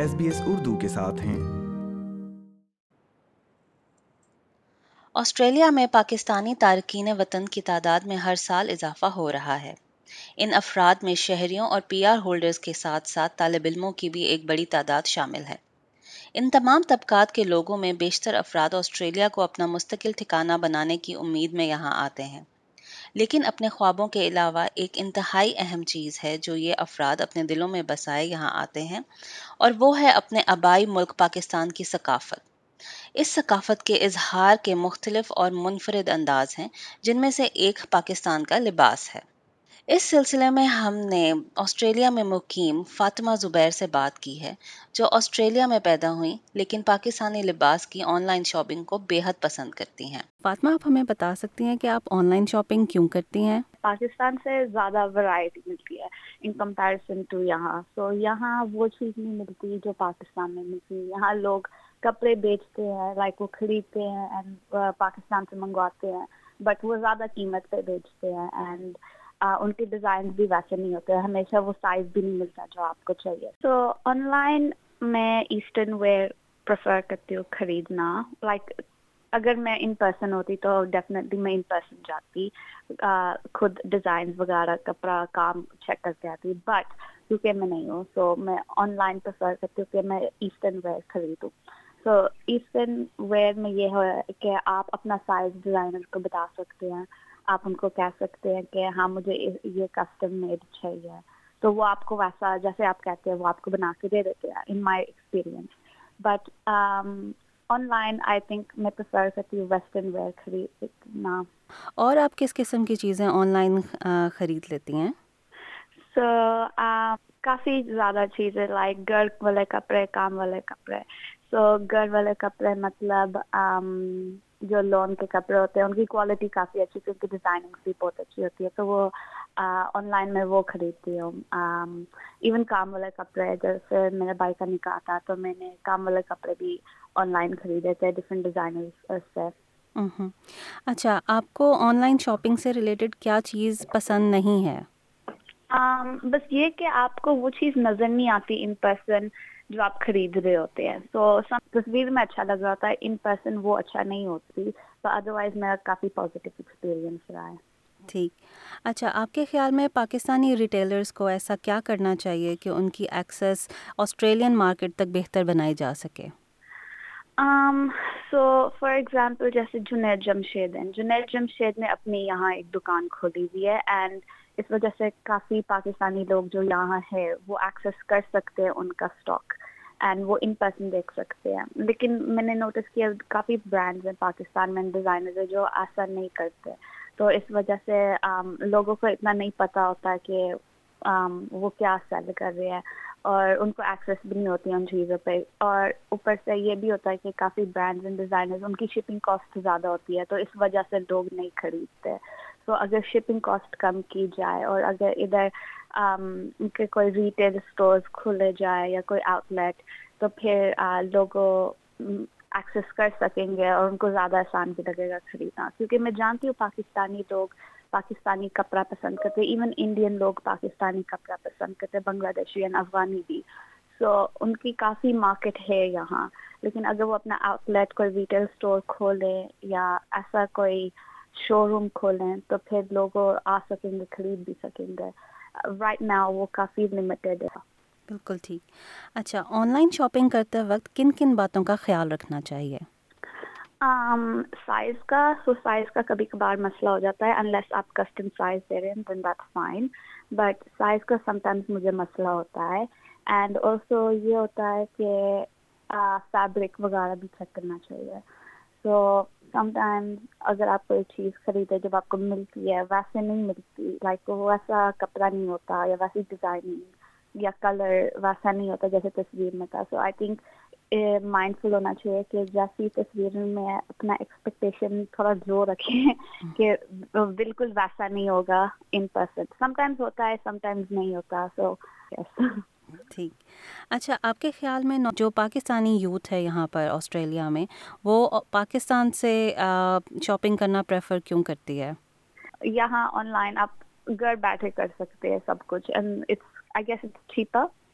S B S Urdu کے ساتھ ہیں۔ آسٹریلیا میں پاکستانی تارکین وطن کی تعداد میں ہر سال اضافہ ہو رہا ہے۔ ان افراد میں شہریوں اور پی آر ہولڈرز کے ساتھ ساتھ طالب علموں کی بھی ایک بڑی تعداد شامل ہے۔ ان تمام طبقات کے لوگوں میں بیشتر افراد آسٹریلیا کو اپنا مستقل ٹھکانہ بنانے کی امید میں یہاں آتے ہیں۔ لیکن اپنے خوابوں کے علاوہ ایک انتہائی اہم چیز ہے جو یہ افراد اپنے دلوں میں بسائے یہاں آتے ہیں، اور وہ ہے اپنے آبائی ملک پاکستان کی ثقافت۔ اس ثقافت کے اظہار کے مختلف اور منفرد انداز ہیں، جن میں سے ایک پاکستان کا لباس ہے۔ اس سلسلے میں ہم نے آسٹریلیا میں مقیم فاطمہ زبیر سے بات کی ہے جو آسٹریلیا میں پیدا ہوئی لیکن پاکستانی لباس کی آن لائن شاپنگ کو بے حد پسند کرتی ہیں۔ فاطمہ آپ ہمیں بتا سکتی ہیں کہ آپ آن لائن شاپنگ کیوں کرتی ہیں؟ پاکستان سے زیادہ ورائٹی ملتی ہے ان کمپیرزن ٹو یہاں۔ سو یہاں وہ چیز نہیں ملتی جو پاکستان میں ملتی یہاں لوگ کپڑے بیچتے ہیں لائک وہ خریدتے ہیں اینڈ پاکستان سے منگواتے ہیں بٹ وہ زیادہ قیمت پہ بیچتے ہیں۔ اینڈ ان کے ڈیزائن بھی ویسے نہیں ہوتے، ہمیشہ وہ سائز بھی نہیں ملتا جو آپ کو چاہیے۔ تو آن لائن میں ایسٹرن ویئر پریفر کرتی ہوں خریدنا۔ لائک اگر میں ان پرسن ہوتی تو ڈیفینیٹلی میں ان پرسن جاتی۔ خود ڈیزائن وغیرہ، کپڑا، کام چیک کر کے آتی۔ بٹ کیونکہ میں نہیں ہوں سو میں آن لائن پریفر کرتی ہوں کہ میں ایسٹرن ویئر خریدوں۔ سو ایسٹرن ویئر میں یہ ہے کہ آپ اپنا سائز ڈیزائنر کو بتا سکتے ہیں۔ آپ ان کو کہہ سکتے ہیں کہ ہاں مجھے یہ کسٹم میڈ چاہیے۔ تو وہ آپ کو ویسا جیسے آپ کہتے ہیں وہ آپ کو بنا کے دے دیتے ہیں in my experience but online I think میں پریفر کرتی ہوں ویسٹرن ویئر خریدنا۔ اور آپ کس قسم کی چیزیں آن لائن خرید لیتی ہیں؟ سو کافی زیادہ چیزیں لائک گھر والے کپڑے کام والے کپڑے۔ سو گھر والے کپڑے مطلب جو لون کے کپڑے ہوتے ہیں ان کی کوالٹی کافی اچھی کیونکہ ڈیزائننگ بھی بہت اچھی ہوتی ہے۔ تو وہ آن لائن میں وہ خریدتی ہوں۔ ایون کام والے کپڑے جیسے میرے بھائی کا نکاح تھا تو میں نے کام والے کپڑے بھی آن لائن خریدے تھے ڈفرینٹ ڈیزائنر سے۔ اچھا آپ کو آن لائن شاپنگ سے ریلیٹڈ کیا چیز پسند نہیں ہے؟ بس یہ کہ آپ کو وہ چیز نظر نہیں آتی ان پرسن جو آپ خرید رہے ہوتے ہیں۔ سو تصویر میں اچھا لگ رہا ہوتا ہے ان پرسن وہ اچھا نہیں ہوتی۔ تو ادر وائز میرا کافی پازیٹیو ایکسپیرئنس رہا ہے۔ ٹھیک۔ اچھا آپ کے خیال میں پاکستانی ریٹیلرس کو ایسا کیا کرنا چاہیے کہ ان کی ایکسیس آسٹریلین مارکیٹ تک بہتر بنائی جا سکے؟ سو فار ایگزامپل جیسے جنید جمشید ہیں۔ جنید جمشید نے اپنی یہاں ایک دکان کھولی ہوئی ہے اینڈ اس وجہ سے کافی پاکستانی لوگ جو یہاں ہے وہ ایکسیس کر سکتے ہیں ان کا اسٹاک اینڈ وہ ان پرسن دیکھ سکتے ہیں۔ لیکن میں نے نوٹس کیا کافی برانڈز ہیں پاکستان میں ڈیزائنرز ہیں جو ایسا نہیں کرتے۔ تو اس وجہ سے لوگوں کو اتنا نہیں پتہ ہوتا کہ وہ کیا سیل کر رہے ہیں۔ اور ان کو ایکسیس بھی نہیں ہوتی ان چیزوں پہ۔ اور اوپر سے یہ بھی ہوتا ہے کہ کافی برانڈز اینڈ ڈیزائنرز ان کی شپنگ کاسٹ زیادہ ہوتی ہے۔ تو اس وجہ سے لوگ نہیں خریدتے۔ تو اگر شپنگ کاسٹ کم کی جائے اور اگر ادھر کے کوئی ریٹیل اسٹورز کھلے جائے یا کوئی آؤٹ لیٹ تو پھر لوگوں ایکسیس کر سکیں گے اور ان کو زیادہ آسان بھی لگے گا خریدنا کیونکہ میں جانتی ہوں پاکستانی لوگ پاکستانی کپڑا پسند کرتے ایون انڈین لوگ پاکستانی کپڑا پسند کرتے بنگلہ دیشی اینڈ افغانی بھی سو ان کی کافی مارکیٹ ہے یہاں لیکن اگر وہ اپنا آؤٹ لیٹ کوئی ریٹیل اسٹور کھولیں یا ایسا کوئی شو روم کھولیں تو پھر لوگ آ سکیں گے خرید بھی سکیں گے رائٹ ناؤ وہ کافی لمیٹیڈ ہے۔ بالکل ٹھیک۔ اچھا آن لائن شاپنگ کرتے وقت کن کن باتوں کا خیال رکھنا چاہیے؟ سائز کا سو سائز کا کبھی کبھار مسئلہ ہو جاتا ہے انلیس آپ کسٹم سائز دے رہے ہیں then that fine but size کا سم ٹائمس مجھے مسئلہ ہوتا ہے۔ اینڈ آلسو یہ ہوتا ہے کہ فیبرک وغیرہ بھی چیک کرنا چاہیے۔ سو سم ٹائم اگر آپ کوئی چیز خریدے جب آپ کو ملتی ہے ویسے نہیں ملتی لائک ویسا کپڑا نہیں ہوتا یا ویسی ڈیزائننگ یا کلر ویسا نہیں ہوتا جیسے تصویر میں تھا۔ سو آئی تھنک مائنڈ فل ہونا چاہیے کہ جیسی تصویر میں اپنا ایکسپیکٹیشن تھوڑا زور رکھیں کہ بالکل ویسا نہیں ہوگا ان پرسن سم ٹائمز ہوتا ہے سم ٹائمز نہیں ہوتا۔ سو ٹھیک۔ اچھا آپ کے خیال میں جو پاکستانی یوتھ ہے یہاں پر آسٹریلیا میں، وہ پاکستان سے شاپنگ کرنا پریفر کیوں کرتی ہے؟ یہاں آن لائن آپ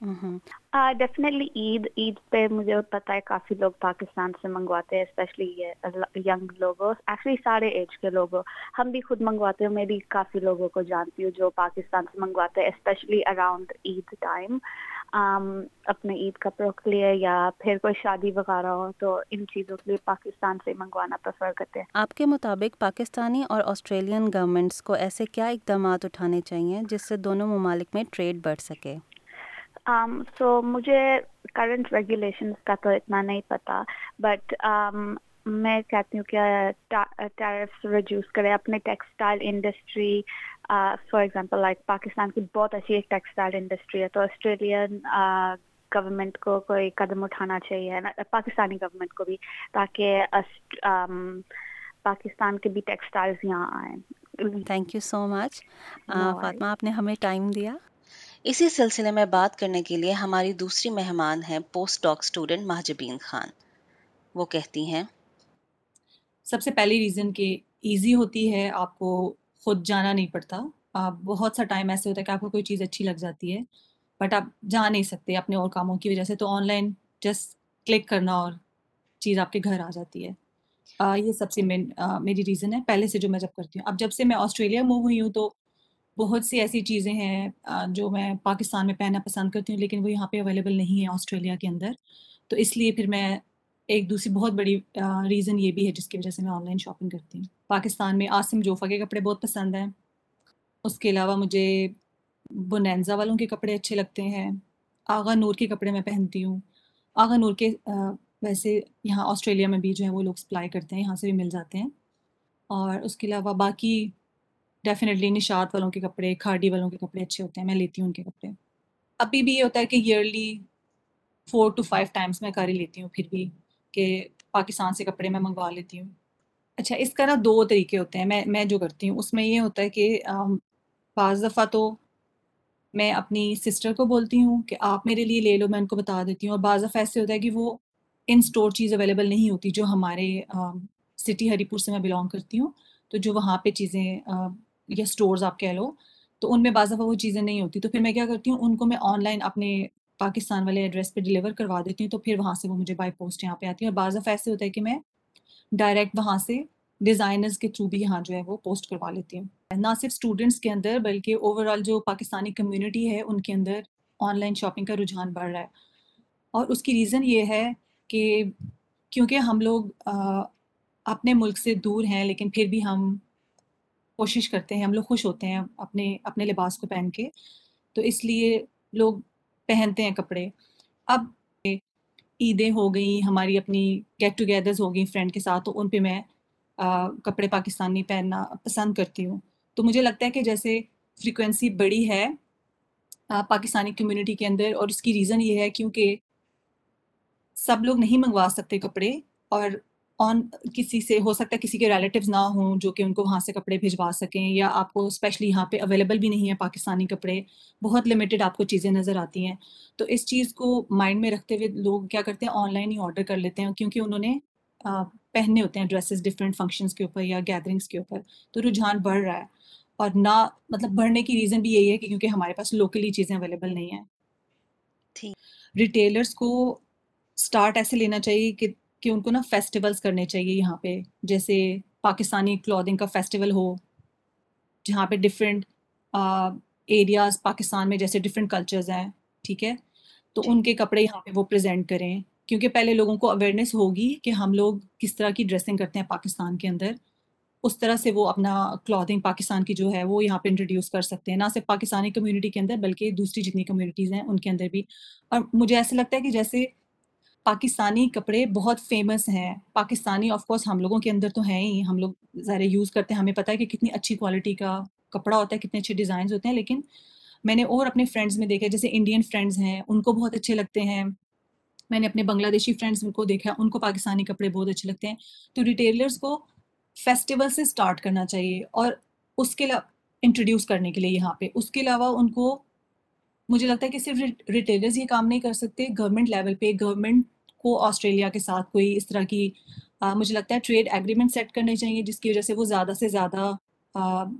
ڈیفینیٹلی عید عید پہ مجھے پتا ہے کافی لوگ پاکستان سے منگواتے ہیں اسپیشلی یہ ینگ لوگوں ایکچولی سارے ایج کے لوگوں ہم بھی خود منگواتے ہیں میں بھی کافی لوگوں کو جانتی ہوں جو پاکستان سے منگواتے ہیں اسپیشلی اراؤنڈ عید ٹائم اپنے عید کپڑوں کے لیے یا پھر کوئی شادی وغیرہ ہو تو ان چیزوں کے لیے پاکستان سے منگوانا پریفر کرتے ہیں آپ کے مطابق پاکستانی اور آسٹریلین گورنمنٹس کو ایسے کیا اقدامات اٹھانے چاہیے جس سے دونوں ممالک میں ٹریڈ بڑھ سکے Um, سو مجھے کرنٹ ریگولیشنس کا تو اتنا نہیں پتا بٹ um, میں کہتی ہوں کہ ٹیرفس ریڈیوس کرے اپنے textile industry for example like Pakistan کی بہت اچھی ایک ٹیکسٹائل انڈسٹری ہے تو آسٹریلین گورنمنٹ uh, کو کوئی قدم اٹھانا چاہیے پاکستانی گورنمنٹ کو بھی تاکہ پاکستان um, کے بھی ٹیکسٹائلز یہاں آئیں۔ Thank you so much Fatima آپ نے ہمیں ٹائم دیا۔ اسی سلسلے میں بات کرنے کے لیے ہماری دوسری مہمان ہیں پوسٹ ڈاک اسٹوڈنٹ مہجبین خان۔ وہ کہتی ہیں، سب سے پہلی ریزن کہ ایزی ہوتی ہے، آپ کو خود جانا نہیں پڑتا۔ آپ بہت سا ٹائم ایسے ہوتا ہے کہ آپ کو کوئی چیز اچھی لگ جاتی ہے، بٹ آپ جا نہیں سکتے اپنے اور کاموں کی وجہ سے، تو آن لائن جسٹ کلک کرنا اور چیز آپ کے گھر آ جاتی ہے۔ یہ سب سے مین میری ریزن ہے۔ پہلے سے جو میں جب کرتی ہوں، اب جب سے میں آسٹریلیا موو ہوئی ہوں تو بہت سی ایسی چیزیں ہیں جو میں پاکستان میں پہننا پسند کرتی ہوں، لیکن وہ یہاں پہ اویلیبل نہیں ہے آسٹریلیا کے اندر۔ تو اس لیے پھر میں ایک دوسری بہت بڑی ریزن یہ بھی ہے جس کی وجہ سے میں آن لائن شاپنگ کرتی ہوں۔ پاکستان میں عاصم جوفا کے کپڑے بہت پسند ہیں۔ اس کے علاوہ مجھے بونینزا والوں کے کپڑے اچھے لگتے ہیں۔ آغا نور کے کپڑے میں پہنتی ہوں۔ آغا نور کے ویسے یہاں آسٹریلیا میں بھی جو ہے وہ لوگ سپلائی کرتے ہیں، یہاں سے بھی مل جاتے ہیں۔ اور اس کے علاوہ باقی ڈیفینیٹلی نشاط والوں کے کپڑے کھاڈی والوں کے کپڑے اچھے ہوتے ہیں، میں لیتی ہوں ان کے کپڑے۔ ابھی بھی یہ ہوتا ہے کہ yearly four to five times میں کر ہی لیتی ہوں، پھر بھی کہ پاکستان سے کپڑے میں منگوا لیتی ہوں۔ اچھا اس کا نا دو طریقے ہوتے ہیں، میں میں جو کرتی ہوں، اس میں یہ ہوتا ہے کہ بعض دفعہ تو میں اپنی سسٹر کو بولتی ہوں کہ آپ میرے لیے لے لو، میں ان کو بتا دیتی ہوں، اور بعض دفعہ ایسے ہوتا ہے کہ وہ ان اسٹور چیز اویلیبل نہیں ہوتی جو ہمارے سٹی ہری پور سے میں بلانگ کرتی ہوں، تو جو وہاں پہ چیزیں یا اسٹورز آپ کہہ لو، تو ان میں بعض دفعہ وہ چیزیں نہیں ہوتی۔ تو پھر میں کیا کرتی ہوں، ان کو میں آن لائن اپنے پاکستان والے ایڈریس پہ ڈلیور کروا دیتی ہوں، تو پھر وہاں سے وہ مجھے بائی پوسٹ یہاں پہ آتی ہے اور بعض دفعہ ایسے ہوتا ہے کہ میں ڈائریکٹ وہاں سے ڈیزائنرز کے تھرو بھی یہاں جو ہے وہ پوسٹ کروا لیتی ہوں۔ نہ صرف اسٹوڈنٹس کے اندر، بلکہ اوور آل جو پاکستانی کمیونٹی ہے، ان کے اندر آن لائن شاپنگ کا رجحان بڑھ رہا ہے۔ اور اس کی ریزن یہ ہے کہ کیونکہ ہم لوگ اپنے ملک سے دور ہیں، لیکن پھر بھی ہم کوشش کرتے ہیں ہم لوگ خوش ہوتے ہیں اپنے اپنے لباس کو پہن کے۔ تو اس لیے لوگ پہنتے ہیں کپڑے۔ اب عیدیں ہو گئیں ہماری اپنی گیٹ ٹوگیدرز ہو گئیں فرینڈ کے ساتھ تو ان پہ میں آ, کپڑے پاکستانی پہننا پسند کرتی ہوں۔ تو مجھے لگتا ہے کہ جیسے فریکوینسی بڑی ہے آ, پاکستانی کمیونٹی کے اندر اور اس کی ریزن یہ ہے کیونکہ سب لوگ نہیں منگوا سکتے کپڑے اور آن کسی سے ہو سکتا ہے کسی کے ریلیٹیوز نہ ہوں جو کہ ان کو وہاں سے کپڑے بھجوا سکیں یا آپ کو اسپیشلی یہاں پہ اویلیبل بھی نہیں ہے پاکستانی کپڑے بہت لمیٹڈ آپ کو چیزیں نظر آتی ہیں۔ تو اس چیز کو مائنڈ میں رکھتے ہوئے لوگ کیا کرتے ہیں؟ آن لائن ہی آرڈر کر لیتے ہیں کیونکہ انہوں نے پہنے ہوتے ہیں ڈریسز ڈفرینٹ فنکشنس کے اوپر یا گیدرنگس کے اوپر۔ تو رجحان بڑھ رہا ہے۔ اور نہ مطلب بڑھنے کی ریزن بھی یہی ہے کہ کیونکہ ہمارے پاس لوکلی چیزیں اویلیبل نہیں ہیں۔ ٹھیک۔ ریٹیلرس کو اسٹارٹ ایسے لینا چاہیے کہ کہ ان کو نا فیسٹیولس کرنے چاہیے یہاں پہ۔ جیسے پاکستانی کلودنگ کا فیسٹیول ہو جہاں پہ ڈفرینٹ ایریاز پاکستان میں جیسے ڈفرینٹ کلچرز ہیں ٹھیک ہے؟ تو جی۔ ان کے کپڑے یہاں پہ وہ پریزینٹ کریں۔ کیونکہ پہلے لوگوں کو اویئرنیس ہوگی کہ ہم لوگ کس طرح کی ڈریسنگ کرتے ہیں پاکستان کے اندر۔ اس طرح سے وہ اپنا کلودنگ پاکستان کی جو ہے وہ یہاں پہ انٹروڈیوس کر سکتے ہیں۔ نہ صرف پاکستانی کمیونٹی کے اندر بلکہ دوسری جتنی کمیونٹیز ہیں ان کے اندر بھی۔ اور مجھے ایسا لگتا ہے کہ جیسے پاکستانی کپڑے بہت فیمس ہیں۔ پاکستانی آف کورس ہم لوگوں کے اندر تو ہیں ہی۔ ہم لوگ ظاہر یوز کرتے ہیں۔ ہمیں پتہ ہے کہ کتنی اچھی کوالٹی کا کپڑا ہوتا ہے، کتنے اچھے ڈیزائنز ہوتے ہیں۔ لیکن میں نے اور اپنے فرینڈس میں دیکھا جیسے انڈین فرینڈس ہیں، ان کو بہت اچھے لگتے ہیں۔ میں نے اپنے بنگلہ دیشی فرینڈس کو دیکھا، ان کو پاکستانی کپڑے بہت اچھے لگتے ہیں۔ تو ریٹیلرس کو فیسٹیول سے اسٹارٹ کرنا چاہیے اور اس کے علاوہ انٹروڈیوس کرنے کے لیے یہاں پہ۔ اس کے علاوہ ان کو مجھے لگتا ہے کہ صرف ریٹیلرز یہ کام نہیں کر سکتے گورنمنٹ لیول پہ گورنمنٹ کو آسٹریلیا کے ساتھ کوئی اس طرح کی مجھے لگتا ہے ٹریڈ ایگریمنٹ سیٹ کرنے چاہیے جس کی وجہ سے وہ زیادہ سے زیادہ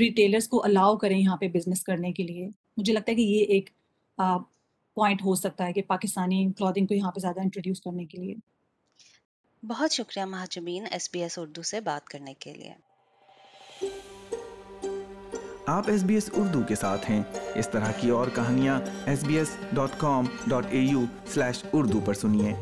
ریٹیلرس کو الاؤ کریں یہاں پہ بزنس کرنے کے لیے۔ مجھے لگتا ہے کہ یہ ایک پوائنٹ ہو سکتا ہے کہ پاکستانی کلودنگ کو یہاں پہ زیادہ انٹروڈیوس کرنے کے لیے۔ بہت شکریہ Mahjabeen S B S Urdu سے بات کرنے کے لیے۔ آپ ایس بی ایس اردو کے ساتھ ہیں۔ اس طرح کی اور کہانیاں S B S dot com dot A U slash Urdu پر سنیے۔